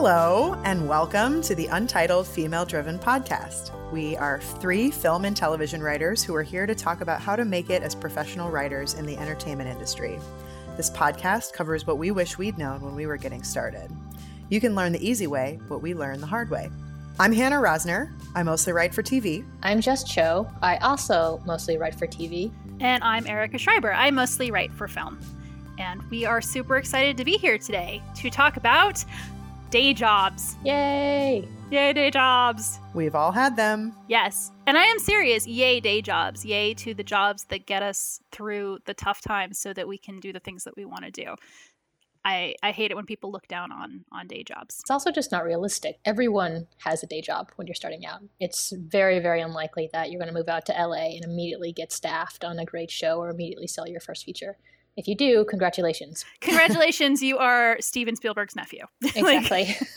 Hello, and welcome to the Untitled Female Driven Podcast. We are three film and television writers who are here to talk about how to make it as professional writers in the entertainment industry. This podcast covers what we wish we'd known when we were getting started. You can learn the easy way what we learned the hard way. I'm Hannah Rosner. I mostly write for TV. I'm Jess Cho. I also mostly write for TV. And I'm Erica Schreiber. I mostly write for film. And we are super excited to be here today to talk about day jobs. Yay! Yay, day jobs. We've all had them. Yes. And I am serious. Yay, day jobs. Yay to the jobs that get us through the tough times so that we can do the things that we want to do. I, I hate it when people look down on on day jobs. It's also just not realistic. Everyone has a day job when you're starting out. It's very, very unlikely that you're going to move out to LA and immediately get staffed on a great show or immediately sell your first feature. If you do, congratulations. Congratulations, you are Steven Spielberg's nephew. Exactly.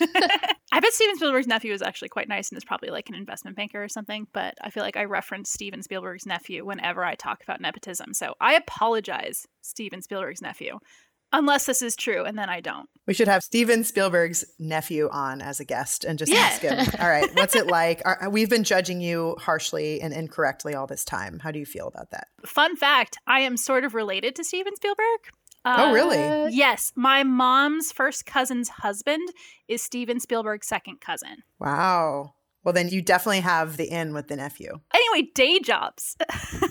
I bet Steven Spielberg's nephew is actually quite nice and is probably like an investment banker or something, but I feel like I reference Steven Spielberg's nephew whenever I talk about nepotism. So I apologize, Steven Spielberg's nephew unless this is true, and then I don't. We should have Steven Spielberg's nephew on as a guest and just yeah. ask him, all right, what's it like? Are, we've been judging you harshly and incorrectly all this time. How do you feel about that? Fun fact I am sort of related to Steven Spielberg. oh, really? Uh, yes. My mom's first cousin's husband is Steven Spielberg's second cousin. Wow. Well, then you definitely have the in with the nephew. Anyway, day jobs.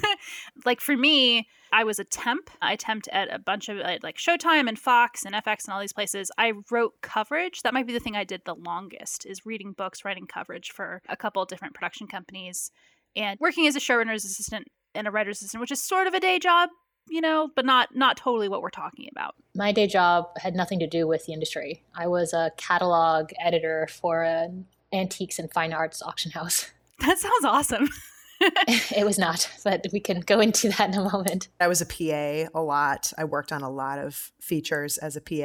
like for me, I was a temp. I temped at a bunch of like Showtime and Fox and FX and all these places. I wrote coverage. That might be the thing I did the longest is reading books, writing coverage for a couple different production companies and working as a showrunner's assistant and a writer's assistant, which is sort of a day job, you know, but not not totally what we're talking about. My day job had nothing to do with the industry. I was a catalog editor for an antiques and fine arts auction house. That sounds awesome. it was not, but we can go into that in a moment. I was a PA a lot. I worked on a lot of features as a PA.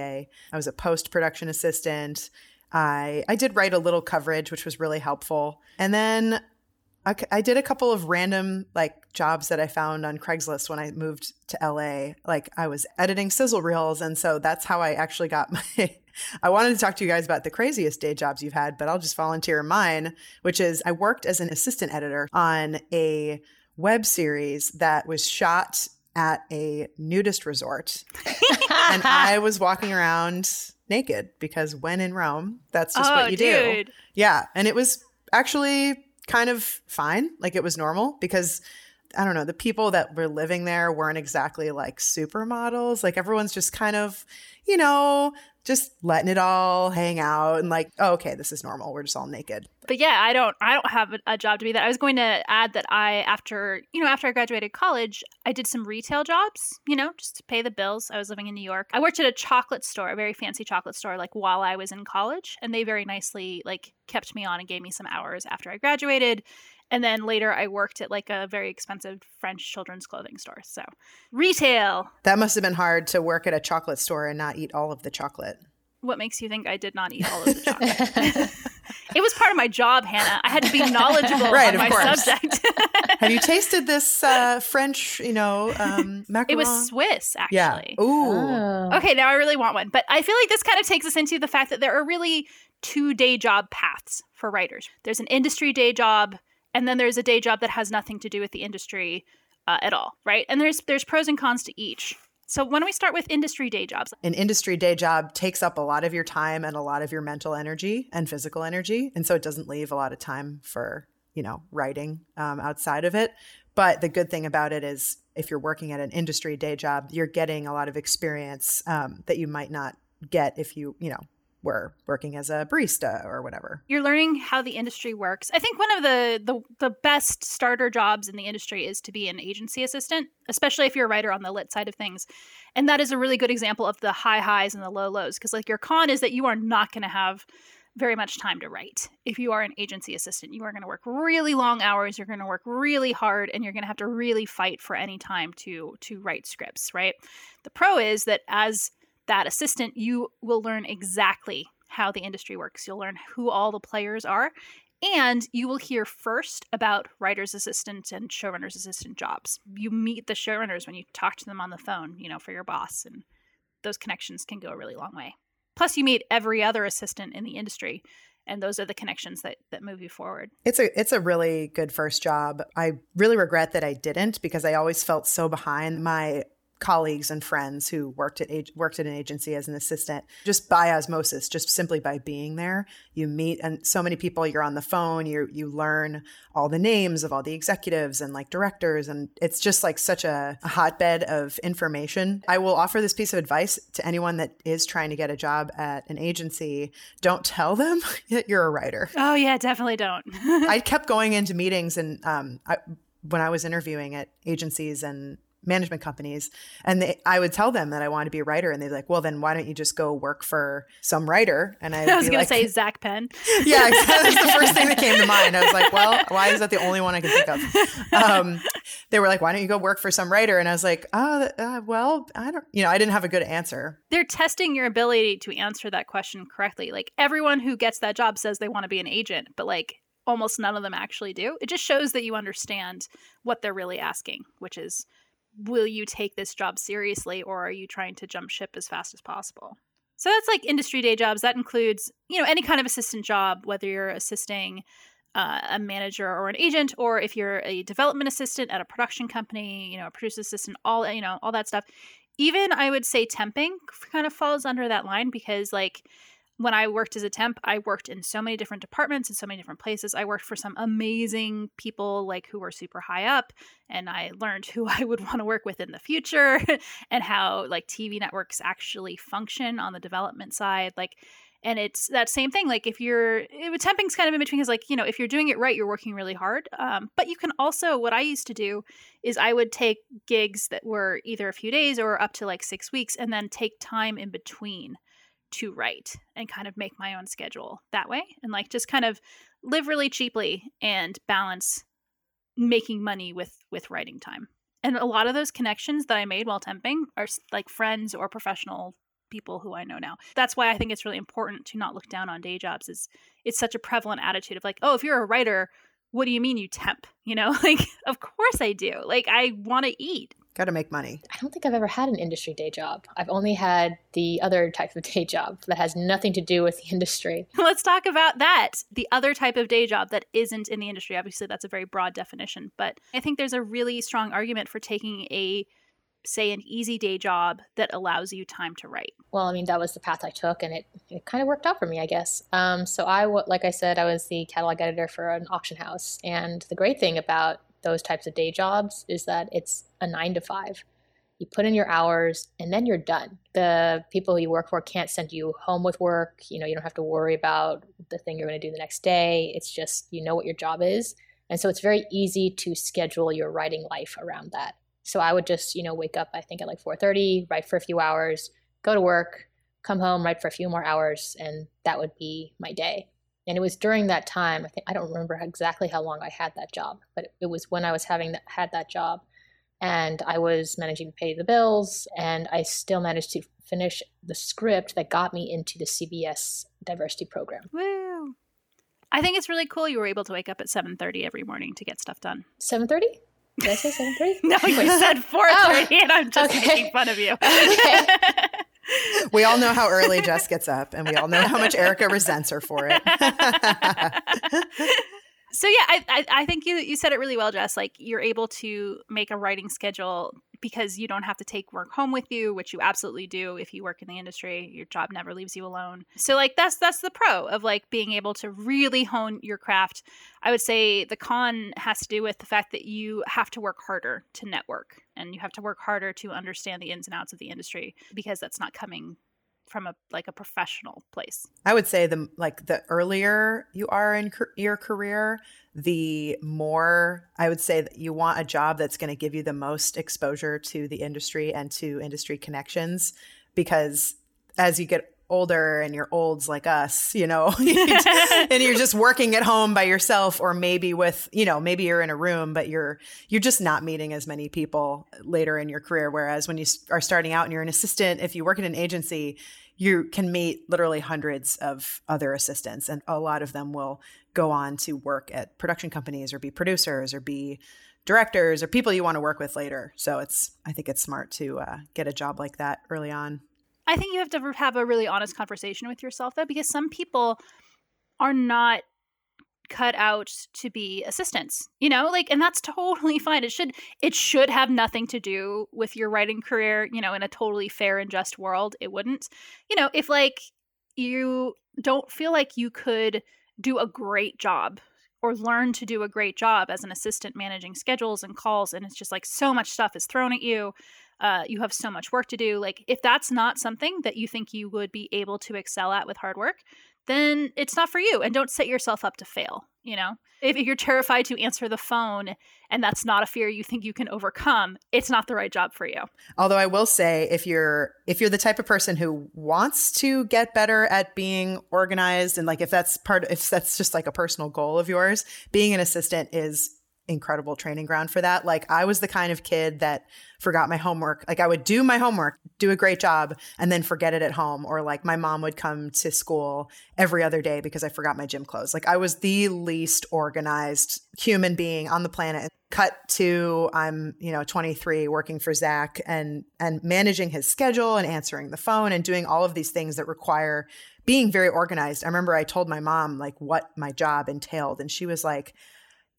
I was a post production assistant. I I did write a little coverage, which was really helpful. And then I, I did a couple of random like jobs that I found on Craigslist when I moved to LA. Like I was editing sizzle reels, and so that's how I actually got my I wanted to talk to you guys about the craziest day jobs you've had, but I'll just volunteer mine, which is I worked as an assistant editor on a web series that was shot at a nudist resort. and I was walking around naked because when in Rome, that's just oh, what you dude. do. Yeah. And it was actually kind of fine. Like it was normal because I don't know, the people that were living there weren't exactly like supermodels. Like everyone's just kind of, you know, just letting it all hang out and like, oh, okay, this is normal. We're just all naked. But yeah, I don't I don't have a, job to be that. I was going to add that I after, you know, after I graduated college, I did some retail jobs, you know, just to pay the bills. I was living in New York. I worked at a chocolate store, a very fancy chocolate store like while I was in college, and they very nicely like kept me on and gave me some hours after I graduated and then later I worked at like a very expensive French children's clothing store. So retail. That must have been hard to work at a chocolate store and not eat all of the chocolate. What makes you think I did not eat all of the chocolate? it was part of my job, Hannah. I had to be knowledgeable right, on my course. subject. Have you tasted this uh, French, you know, um, macaron? It was Swiss, actually. Yeah. Ooh. Oh. Okay, now I really want one. But I feel like this kind of takes us into the fact that there are really two day job paths for writers. There's an industry day job and then there's a day job that has nothing to do with the industry uh, at all, right? And there's there's pros and cons to each. So why don't we start with industry day jobs? An industry day job takes up a lot of your time and a lot of your mental energy and physical energy, and so it doesn't leave a lot of time for you know writing um, outside of it. But the good thing about it is, if you're working at an industry day job, you're getting a lot of experience um, that you might not get if you you know were working as a barista or whatever. You're learning how the industry works. I think one of the, the the best starter jobs in the industry is to be an agency assistant, especially if you're a writer on the lit side of things. And that is a really good example of the high highs and the low lows because like your con is that you are not going to have very much time to write. If you are an agency assistant, you are going to work really long hours, you're going to work really hard and you're going to have to really fight for any time to to write scripts, right? The pro is that as that assistant, you will learn exactly how the industry works. You'll learn who all the players are, and you will hear first about writer's assistant and showrunner's assistant jobs. You meet the showrunners when you talk to them on the phone, you know, for your boss, and those connections can go a really long way. Plus, you meet every other assistant in the industry and those are the connections that that move you forward. It's a it's a really good first job. I really regret that I didn't because I always felt so behind my colleagues and friends who worked at worked at an agency as an assistant just by osmosis just simply by being there. You meet and so many people you're on the phone you you learn all the names of all the executives and like directors and it's just like such a, a hotbed of information. I will offer this piece of advice to anyone that is trying to get a job at an agency. Don't tell them that you're a writer. Oh yeah definitely don't. I kept going into meetings and um, I, when I was interviewing at agencies and management companies and they, I would tell them that I wanted to be a writer and they'd be like, well, then why don't you just go work for some writer? And I, was going like, to say Zak Penn. yeah, that's the first thing that came to mind. I was like, well, why is that the only one I can think of? Um, they were like, why don't you go work for some writer? And I was like, oh, uh, well, I don't, you know, I didn't have a good answer. They're testing your ability to answer that question correctly. Like everyone who gets that job says they want to be an agent, but like almost none of them actually do. It just shows that you understand what they're really asking, which is will you take this job seriously or are you trying to jump ship as fast as possible? So that's like industry day jobs. That includes, you know, any kind of assistant job, whether you're assisting uh, a manager or an agent, or if you're a development assistant at a production company, you know, a producer assistant, all you know, all that stuff. Even I would say temping kind of falls under that line because like when I worked as a temp, I worked in so many different departments in so many different places. I worked for some amazing people like who were super high up and I learned who I would want to work with in the future and how like TV networks actually function on the development side. Like and it's that same thing like if you're it, temping's kind of in between is like you know if you're doing it right you're working really hard um, but you can also what i used to do is i would take gigs that were either a few days or up to like six weeks and then take time in between to write and kind of make my own schedule that way and like just kind of live really cheaply and balance making money with with writing time. And a lot of those connections that i made while temping are like friends or professional people who i know now. That's why i think it's really important to not look down on day jobs is it's such a prevalent attitude of like oh if you're a writer what do you mean you temp? You know? Like of course i do. Like i want to eat Got to make money. I don't think I've ever had an industry day job. I've only had the other type of day job that has nothing to do with the industry. Let's talk about that. The other type of day job that isn't in the industry. Obviously, that's a very broad definition, but I think there's a really strong argument for taking a say an easy day job that allows you time to write well i mean that was the path i took and it, it kind of worked out for me i guess um, so i like i said i was the catalog editor for an auction house and the great thing about those types of day jobs is that it's a nine to five. You put in your hours and then you're done. The people you work for can't send you home with work. You know, you don't have to worry about the thing you're going to do the next day. It's just, you know what your job is. And so it's very easy to schedule your writing life around that. So I would just, you know, wake up, I think at like 4:30, write for a few hours, go to work, come home, write for a few more hours, and that would be my day. And it was during that time, I think I don't remember exactly how long I had that job, but it was when I was having that, had that job and I was managing to pay the bills and I still managed to finish the script that got me into the CBS diversity program. Woo. I think it's really cool you were able to wake up at 7:30 every morning to get stuff done. 7:30? Did I say 7:30? no, you said 4:30 oh, and I'm just okay. making fun of you. Okay. We all know how early Jess gets up, and we all know how much Erica resents her for it. so yeah, I, I, I think you you said it really well, Jess. Like you're able to make a writing schedule because you don't have to take work home with you, which you absolutely do if you work in the industry. Your job never leaves you alone. So like that's that's the pro of like being able to really hone your craft. I would say the con has to do with the fact that you have to work harder to network and you have to work harder to understand the ins and outs of the industry because that's not coming from a like a professional place. I would say the like the earlier you are in your career, the more I would say that you want a job that's going to give you the most exposure to the industry and to industry connections because as you get older and you're olds like us, you know, and you're just working at home by yourself or maybe with, you know, maybe you're in a room but you're you're just not meeting as many people later in your career whereas when you are starting out and you're an assistant, if you work in an agency, you can meet literally hundreds of other assistants and a lot of them will go on to work at production companies or be producers or be directors or people you want to work with later. So it's I think it's smart to uh, get a job like that early on. I think you have to have a really honest conversation with yourself though, because some people are not cut out to be assistants you know like and that's totally fine. It should it should have nothing to do with your writing career you know in a totally fair and just world. It wouldn't. You know if like you don't feel like you could do a great job or learn to do a great job as an assistant managing schedules and calls and it's just like so much stuff is thrown at you uh, you have so much work to do like if that's not something that you think you would be able to excel at with hard work then it's not for you and don't set yourself up to fail you know? If you're terrified to answer the phone and that's not a fear you think you can overcome it's not the right job for you. Although i will say if you're if you're the type of person who wants to get better at being organized and like if that's part if that's just like a personal goal of yours being an assistant is incredible training ground for that. Like I was the kind of kid that forgot my homework. Like I would do my homework, do a great job, and then forget it at home. Or like my mom would come to school every other day because I forgot my gym clothes. Like I was the least organized human being on the planet. Cut to I'm, you know, 23 working for Zak and and managing his schedule and answering the phone and doing all of these things that require being very organized. I remember I told my mom like what my job entailed and she was like,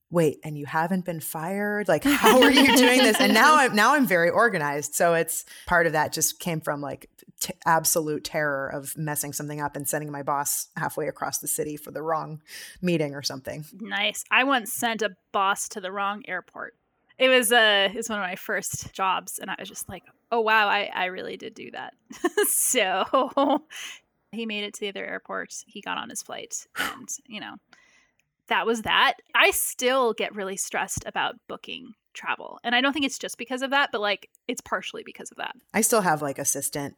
wait and you haven't been fired? Like how are you doing this? And now i'm now i'm very organized. So it's part of that just came from like t- absolute terror of messing something up and sending my boss halfway across the city for the wrong meeting or something. Nice. I once sent a boss to the wrong airport. It was uh it was one of my first jobs and i was just like oh wow i i really did do that. So he made it to the other airport. He got on his flight and you know that was that. I still get really stressed about booking travel. And I don't think it's just because of that, but like it's partially because of that. I still have like assistant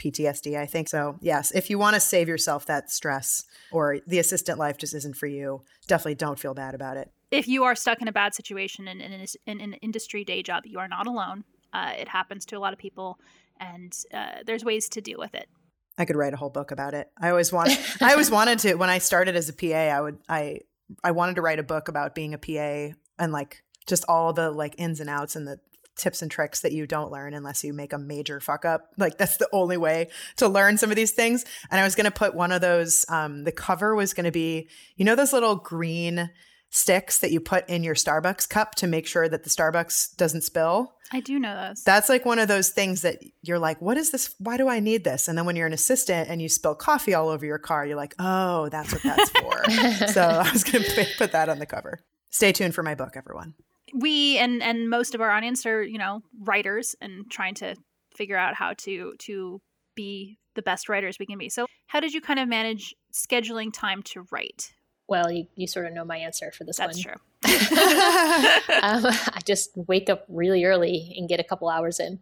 PTSD, I think. So, yes, if you want to save yourself that stress or the assistant life just isn't for you, definitely don't feel bad about it. If you are stuck in a bad situation in, in, in an industry day job, you are not alone. Uh, it happens to a lot of people, and uh, there's ways to deal with it. I could write a whole book about it. I always wanted I always wanted to when I started as a PA, I would I I wanted to write a book about being a PA and like just all the like ins and outs and the tips and tricks that you don't learn unless you make a major fuck up. Like that's the only way to learn some of these things. And I was going to put one of those um the cover was going to be you know those little green sticks that you put in your Starbucks cup to make sure that the Starbucks doesn't spill. I do know those. That's like one of those things that you're like, what is this? Why do I need this? And then when you're an assistant and you spill coffee all over your car, you're like, oh, that's what that's for. so I was going to put that on the cover. Stay tuned for my book, everyone. We and and most of our audience are, you know, writers and trying to figure out how to to be the best writers we can be. So, how did you kind of manage scheduling time to write? Well, you, you sort of know my answer for this That's one. That's true. um, I just wake up really early and get a couple hours in.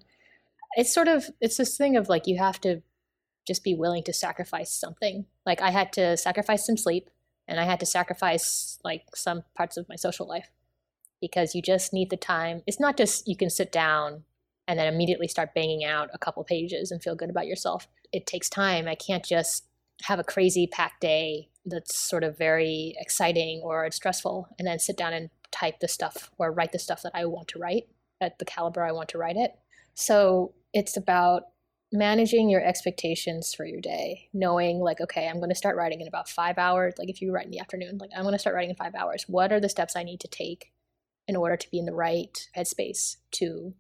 It's sort of it's this thing of like you have to just be willing to sacrifice something. Like I had to sacrifice some sleep and I had to sacrifice like some parts of my social life because you just need the time. It's not just you can sit down and then immediately start banging out a couple pages and feel good about yourself. It takes time. I can't just have a crazy packed day that's sort of very exciting or stressful and then sit down and type the stuff or write the stuff that I want to write at the caliber I want to write it. So it's about managing your expectations for your day, knowing like, okay, I'm going to start writing in about five hours. Like if you write in the afternoon, like I'm going to start writing in five hours. What are the steps I need to take in order to be in the right headspace to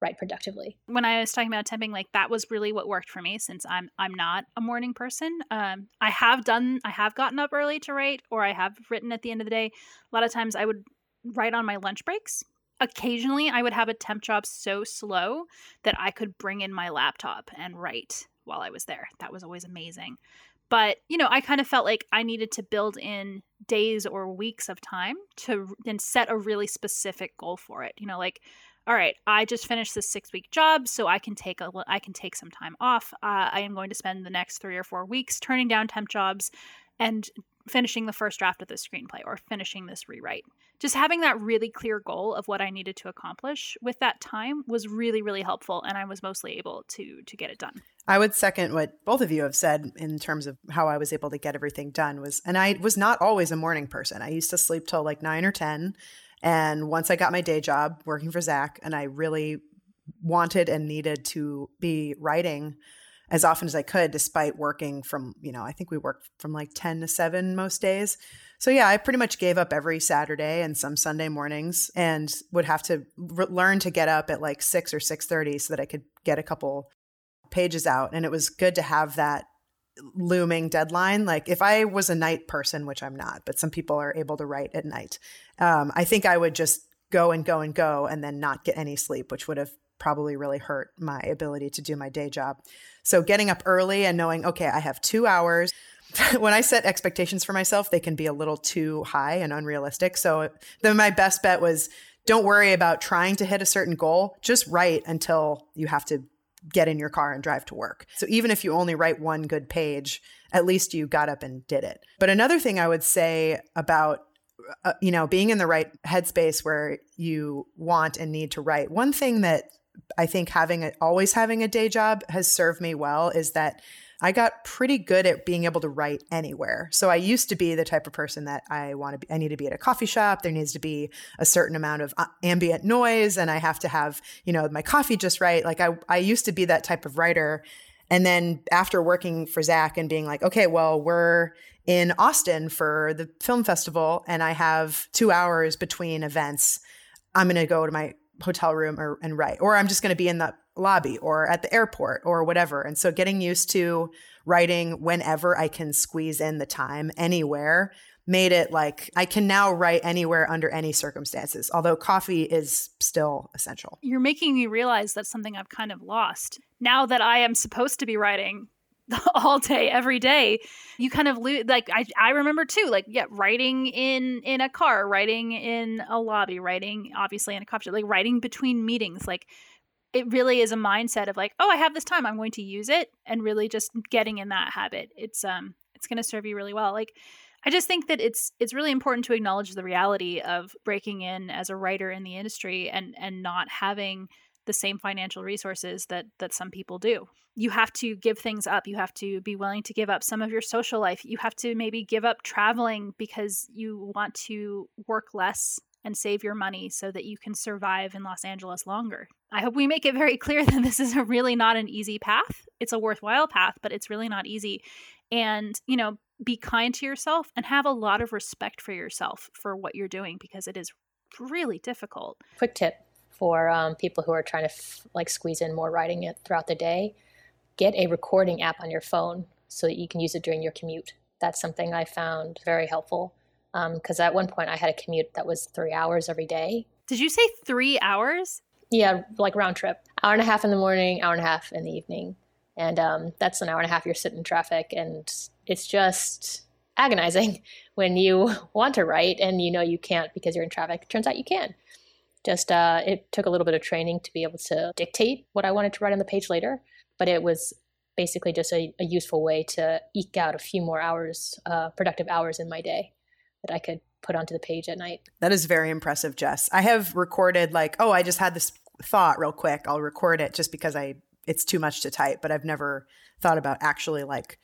write productively. When I was talking about temping, like that was really what worked for me since I'm I'm not a morning person. Um, I have done I have gotten up early to write, or I have written at the end of the day. A lot of times I would write on my lunch breaks. Occasionally I would have a temp job so slow that I could bring in my laptop and write while I was there. That was always amazing. But, you know, I kind of felt like I needed to build in days or weeks of time to then set a really specific goal for it. You know, like all right, I just finished this six week job, so I can take a I can take some time off. Uh, I am going to spend the next three or four weeks turning down temp jobs and finishing the first draft of the screenplay or finishing this rewrite. Just having that really clear goal of what I needed to accomplish with that time was really really helpful, and I was mostly able to to get it done. I would second what both of you have said in terms of how I was able to get everything done was and I was not always a morning person. I used to sleep till like 9 or 10 and once I got my day job working for Zak, and I really wanted and needed to be writing as often as I could, despite working from, you know, I think we worked from like 10 to 7 most days. So yeah, I pretty much gave up every Saturday and some Sunday mornings and would have to re- learn to get up at like 6 or 6:30 so that I could get a couple pages out and it was good to have that looming deadline. Like if I was a night person, which I'm not, but some people are able to write at night, um, I think I would just go and go and go and then not get any sleep, which would have probably really hurt my ability to do my day job. So getting up early and knowing, okay, I have two hours. when I set expectations for myself, they can be a little too high and unrealistic. So then my best bet was don't worry about trying to hit a certain goal. Just write until you have to get in your car and drive to work. So even if you only write one good page, at least you got up and did it. But another thing I would say about uh, you know being in the right headspace where you want and need to write. One thing that I think having a, always having a day job has served me well is that I got pretty good at being able to write anywhere. So I used to be the type of person that I want to be, I need to be at a coffee shop. There needs to be a certain amount of uh, ambient noise and I have to have, you know, my coffee just right. Like I, I used to be that type of writer. And then after working for Zak and being like, okay, well, we're in Austin for the film festival and I have two hours between events. I'm going to go to my hotel room or, and write, or I'm just going to be in the lobby or at the airport or whatever. And so getting used to writing whenever I can squeeze in the time anywhere made it like I can now write anywhere under any circumstances, although coffee is still essential. You're making me realize that's something I've kind of lost. Now that I am supposed to be writing all day every day you kind of lose like I, I remember too like yeah writing in in a car writing in a lobby writing obviously in a coffee like writing between meetings like it really is a mindset of like oh i have this time i'm going to use it and really just getting in that habit it's um it's going to serve you really well like i just think that it's it's really important to acknowledge the reality of breaking in as a writer in the industry and and not having the same financial resources that that some people do. You have to give things up. You have to be willing to give up some of your social life. You have to maybe give up traveling because you want to work less and save your money so that you can survive in Los Angeles longer. I hope we make it very clear that this is a really not an easy path. It's a worthwhile path, but it's really not easy. And, you know, be kind to yourself and have a lot of respect for yourself for what you're doing because it is really difficult. Quick tip for um, people who are trying to f- like squeeze in more writing it throughout the day get a recording app on your phone so that you can use it during your commute that's something i found very helpful because um, at one point i had a commute that was three hours every day. Did you say three hours? Yeah like round trip. Hour and a half in the morning hour and a half in the evening. And um, that's an hour and a half you're sitting in traffic and it's just agonizing when you want to write and you know you can't because you're in traffic. It turns out you can. Just uh, it took a little bit of training to be able to dictate what I wanted to write on the page later, but it was basically just a, a useful way to eke out a few more hours, uh, productive hours in my day that I could put onto the page at night. That is very impressive, Jess. I have recorded like, oh, I just had this thought real quick. I'll record it just because I it's too much to type, but I've never thought about actually like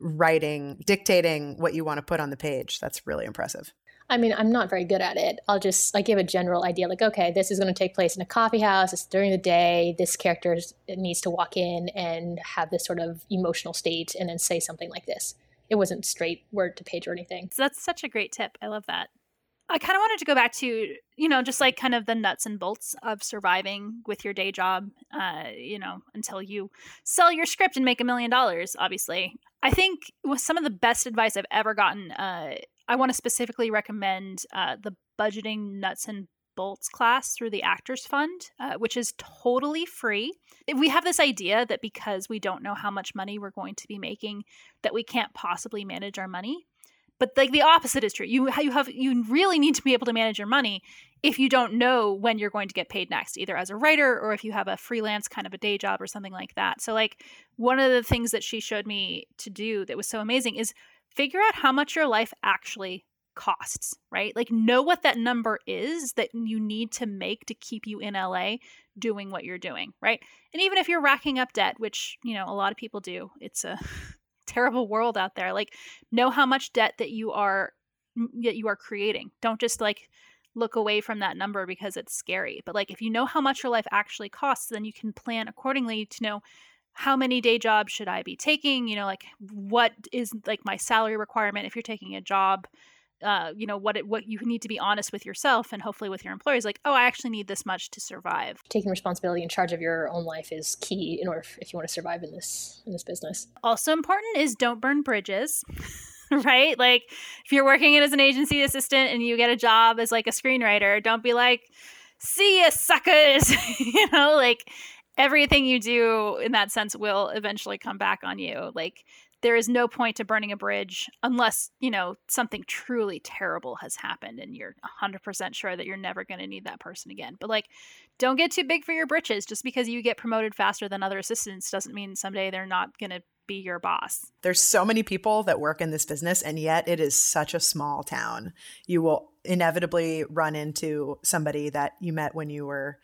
writing, dictating what you want to put on the page. That's really impressive. I mean, I'm not very good at it. I'll just like give a general idea, like, okay, this is going to take place in a coffee house. It's during the day. This character needs to walk in and have this sort of emotional state, and then say something like this. It wasn't straight word to page or anything. So that's such a great tip. I love that. I kind of wanted to go back to, you know, just like kind of the nuts and bolts of surviving with your day job, uh, you know, until you sell your script and make a million dollars, obviously. I think with some of the best advice I've ever gotten uh, I want to specifically recommend uh, the budgeting nuts and bolts class through the Actors Fund, uh, which is totally free. We have this idea that because we don't know how much money we're going to be making, that we can't possibly manage our money. But like the opposite is true. You you have you really need to be able to manage your money if you don't know when you're going to get paid next, either as a writer or if you have a freelance kind of a day job or something like that. So like one of the things that she showed me to do that was so amazing is figure out how much your life actually costs, right? Like know what that number is that you need to make to keep you in LA doing what you're doing, right? And even if you're racking up debt, which, you know, a lot of people do, it's a terrible world out there. Like know how much debt that you are mm, that you are creating. Don't just like look away from that number because it's scary. But like if you know how much your life actually costs, then you can plan accordingly to know how many day jobs should I be taking? You know, like what is like my salary requirement if you're taking a job? Uh, you know what it, what you need to be honest with yourself and hopefully with your employers like oh i actually need this much to survive. Taking responsibility in charge of your own life is key in order f- if you want to survive in this in this business. Also important is don't burn bridges right? Like if you're working in as an agency assistant and you get a job as like a screenwriter don't be like see ya suckers you know? Like everything you do in that sense will eventually come back on you. Like there is no point to burning a bridge unless you know something truly terrible has happened and you're 100% sure that you're never going to need that person again. But like don't get too big for your britches. Just because you get promoted faster than other assistants doesn't mean someday they're not going to be your boss. There's so many people that work in this business and yet it is such a small town. You will inevitably run into somebody that you met when you were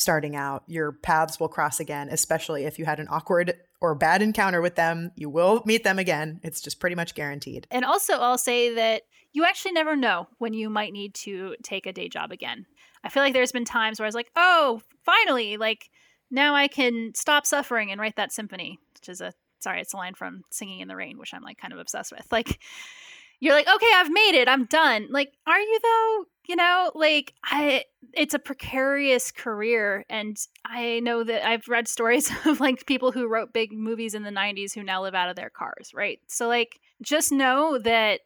starting out your paths will cross again especially if you had an awkward or bad encounter with them, you will meet them again. It's just pretty much guaranteed. And also, I'll say that you actually never know when you might need to take a day job again. I feel like there's been times where I was like, oh, finally, like now I can stop suffering and write that symphony, which is a sorry, it's a line from Singing in the Rain, which I'm like kind of obsessed with. Like, you're like, okay, I've made it, I'm done. Like, are you though? You know, like I it's a precarious career and I know that I've read stories of like people who wrote big movies in the 90s who now live out of their cars, right? So like just know that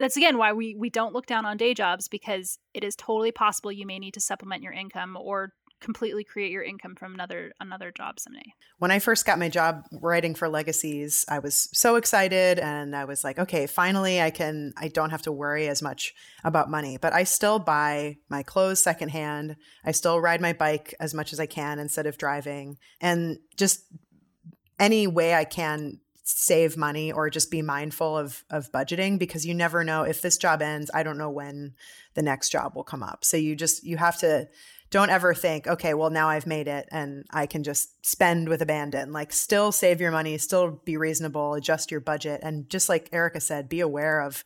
that's again why we we don't look down on day jobs because it is totally possible you may need to supplement your income or completely create your income from another another job someday. When I first got my job writing for Legacies, I was so excited and I was like, okay, finally I can I don't have to worry as much about money, but I still buy my clothes secondhand. I still ride my bike as much as I can instead of driving and just any way I can save money or just be mindful of of budgeting because you never know if this job ends, I don't know when the next job will come up. So you just you have to don't ever think, okay, well, now I've made it and I can just spend with abandon. Like, still save your money, still be reasonable, adjust your budget. And just like Erica said, be aware of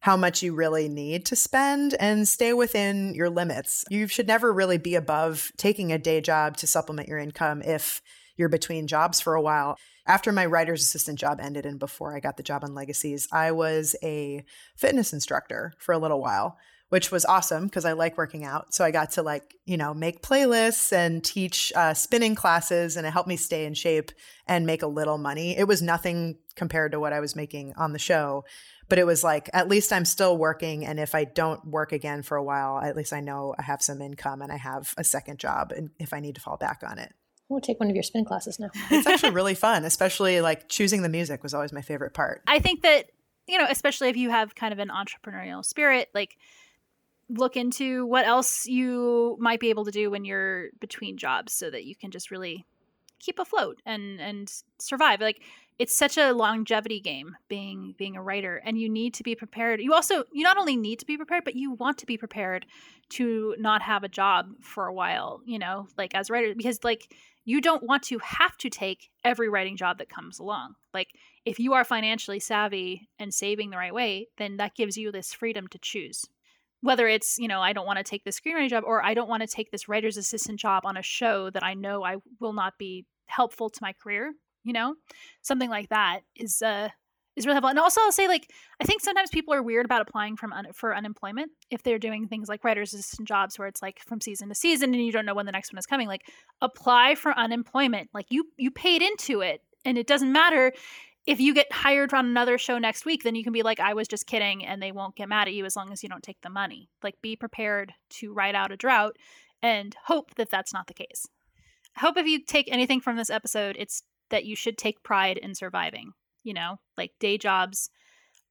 how much you really need to spend and stay within your limits. You should never really be above taking a day job to supplement your income if you're between jobs for a while. After my writer's assistant job ended and before I got the job on Legacies, I was a fitness instructor for a little while which was awesome because I like working out. So I got to like, you know, make playlists and teach uh, spinning classes, and it helped me stay in shape and make a little money. It was nothing compared to what I was making on the show, but it was like, at least I'm still working. And if I don't work again for a while, at least I know I have some income and I have a second job and if I need to fall back on it. We'll take one of your spin classes now. it's actually really fun, especially like choosing the music was always my favorite part. I think that, you know, especially if you have kind of an entrepreneurial spirit, like, look into what else you might be able to do when you're between jobs so that you can just really keep afloat and and survive. Like it's such a longevity game being being a writer and you need to be prepared. You also you not only need to be prepared but you want to be prepared to not have a job for a while you know like as writer because like you don't want to have to take every writing job that comes along. Like if you are financially savvy and saving the right way then that gives you this freedom to choose whether it's you know i don't want to take this screenwriting job or i don't want to take this writer's assistant job on a show that i know i will not be helpful to my career you know? Something like that is uh is really helpful. And also i'll say like i think sometimes people are weird about applying from un- for unemployment if they're doing things like writer's assistant jobs where it's like from season to season and you don't know when the next one is coming. Like apply for unemployment. Like you you paid into it and it doesn't matter if you get hired on another show next week, then you can be like, I was just kidding, and they won't get mad at you as long as you don't take the money. Like, be prepared to ride out a drought and hope that that's not the case. I hope if you take anything from this episode, it's that you should take pride in surviving. You know, like day jobs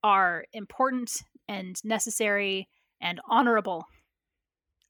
are important and necessary and honorable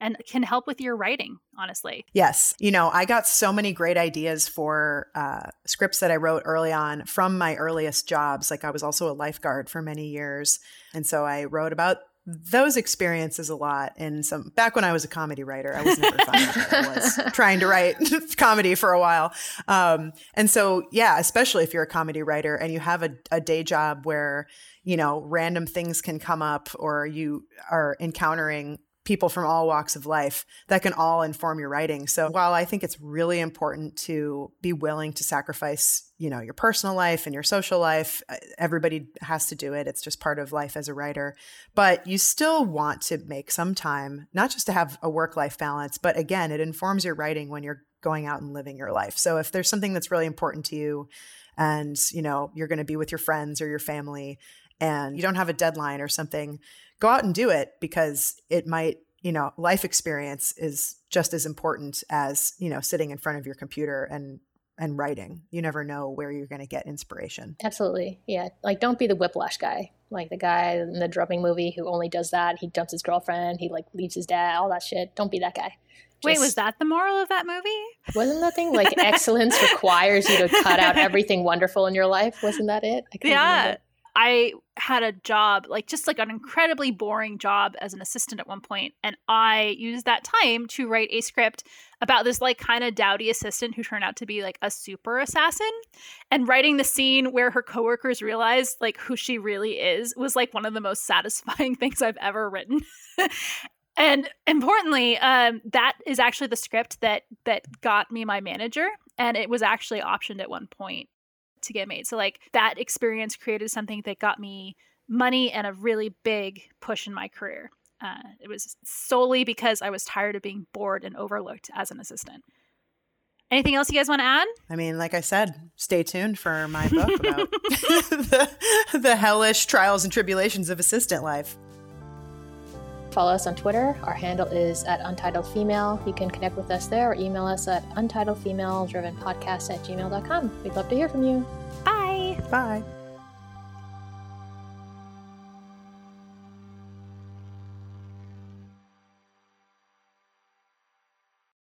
and can help with your writing, honestly. Yes. You know, I got so many great ideas for uh, scripts that I wrote early on from my earliest jobs. Like, I was also a lifeguard for many years. And so I wrote about those experiences a lot and some back when I was a comedy writer, I was never funny. I was trying to write comedy for a while. Um, and so, yeah, especially if you're a comedy writer and you have a, a day job where, you know, random things can come up or you are encountering people from all walks of life that can all inform your writing. So while I think it's really important to be willing to sacrifice, you know, your personal life and your social life, uh, everybody has to do it. It's just part of life as a writer. But you still want to make some time, not just to have a work life balance, but again, it informs your writing when you're going out and living your life. So if there's something that's really important to you and, you know, you're going to be with your friends or your family and you don't have a deadline or something, go out and do it because it might you know life experience is just as important as you know sitting in front of your computer and and writing you never know where you're going to get inspiration absolutely yeah like don't be the whiplash guy like the guy in the drumming movie who only does that he dumps his girlfriend he like leaves his dad all that shit don't be that guy just, Wait, was that the moral of that movie? Wasn't that thing like excellence requires you to cut out everything wonderful in your life? Wasn't that it? yeah. Remember. I had a job, like just like an incredibly boring job as an assistant at one point, and I used that time to write a script about this like kind of dowdy assistant who turned out to be like a super assassin. And writing the scene where her coworkers realized like who she really is was like one of the most satisfying things I've ever written. and importantly, um, that is actually the script that that got me my manager, and it was actually optioned at one point to get made. So like that experience created something that got me money and a really big push in my career. Uh, it was solely because I was tired of being bored and overlooked as an assistant. Anything else you guys want to add? I mean, like I said, stay tuned for my book about the, the hellish trials and tribulations of assistant life. Follow us on Twitter. Our handle is at Untitled Female. You can connect with us there or email us at untitledfemale driven podcast at gmail.com. We'd love to hear from you. Bye. Bye.